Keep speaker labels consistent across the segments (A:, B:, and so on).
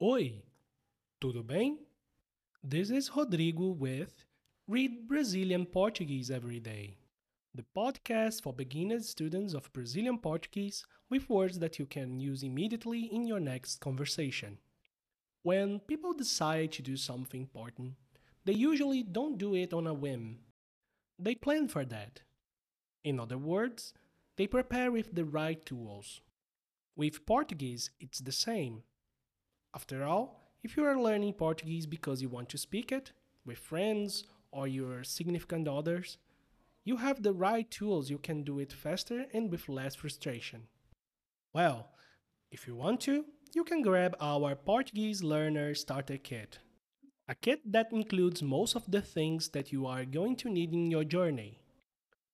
A: Oi, tudo bem? This is Rodrigo with Read Brazilian Portuguese Every Day, the podcast for beginner students of Brazilian Portuguese with words that you can use immediately in your next conversation. When people decide to do something important, they usually don't do it on a whim. They plan for that. In other words, they prepare with the right tools. With Portuguese, it's the same. After all, if you are learning Portuguese because you want to speak it with friends or your significant others, you have the right tools. You can do it faster and with less frustration. Well, if you want to, you can grab our Portuguese Learner Starter Kit. A kit that includes most of the things that you are going to need in your journey.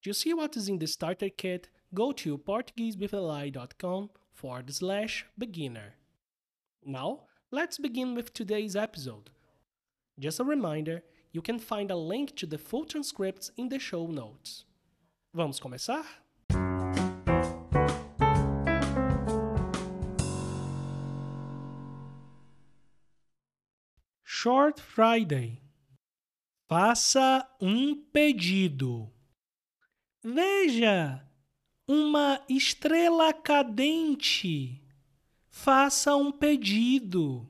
A: To see what is in the starter kit, go to portuguesewithali.com forward slash beginner. Now, let's begin with today's episode. Just a reminder, you can find a link to the full transcripts in the show notes. Vamos começar? Short Friday. Faça um pedido. Veja, uma estrela cadente. Faça um pedido.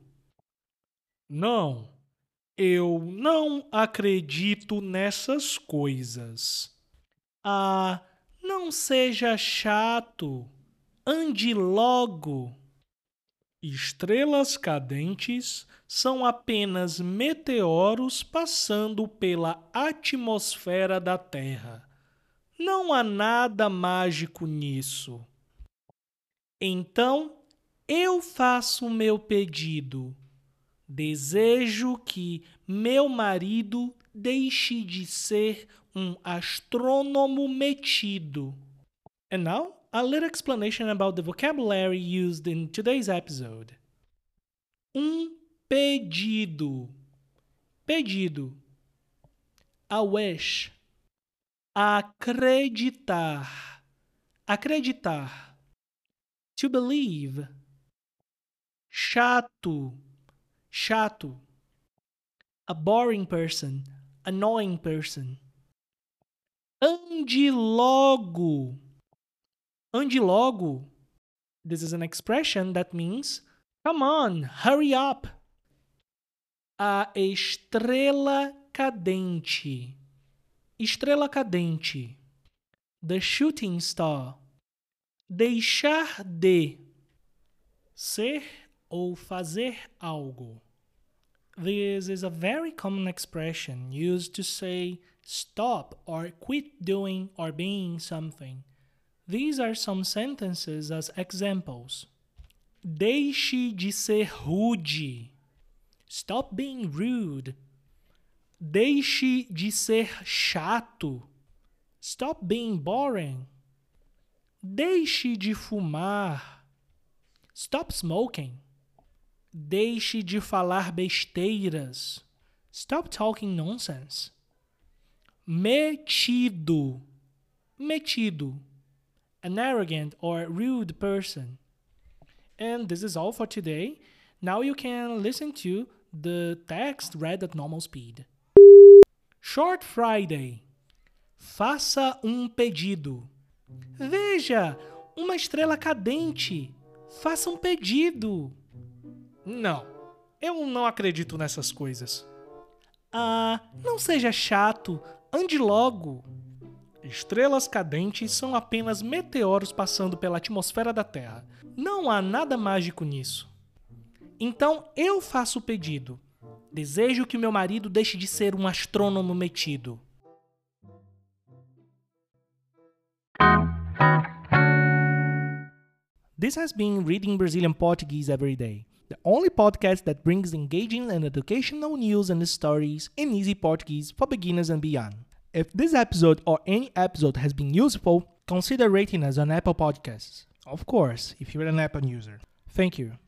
A: Não, eu não acredito nessas coisas. Ah, não seja chato. Ande logo. Estrelas cadentes são apenas meteoros passando pela atmosfera da Terra. Não há nada mágico nisso. Então, eu faço meu pedido. Desejo que meu marido deixe de ser um astrônomo metido. And now, a little explanation about the vocabulary used in today's episode. Um pedido. Pedido. A wish. Acreditar. Acreditar. To believe. Chato. Chato. A boring person. Annoying person. Ande logo. Ande logo. This is an expression that means come on, hurry up. A estrela cadente. Estrela cadente. The shooting star. Deixar de. Ser ou fazer algo. This is a very common expression used to say stop or quit doing or being something. These are some sentences as examples. Deixe de ser rude. Stop being rude. Deixe de ser chato. Stop being boring. Deixe de fumar. Stop smoking. Deixe de falar besteiras. Stop talking nonsense. Metido. Metido. An arrogant or rude person. And this is all for today. Now you can listen to the text read at normal speed. Short Friday. Faça um pedido. Veja, uma estrela cadente. Faça um pedido. Não, eu não acredito nessas coisas. Ah, não seja chato. Ande logo. Estrelas cadentes são apenas meteoros passando pela atmosfera da Terra. Não há nada mágico nisso. Então eu faço o pedido. Desejo que meu marido deixe de ser um astrônomo metido. This has been Reading Brazilian Portuguese Every Day, the only podcast that brings engaging and educational news and stories in easy Portuguese for beginners and beyond. If this episode or any episode has been useful, consider rating us on Apple Podcasts. Of course, if you're an Apple user. Thank you.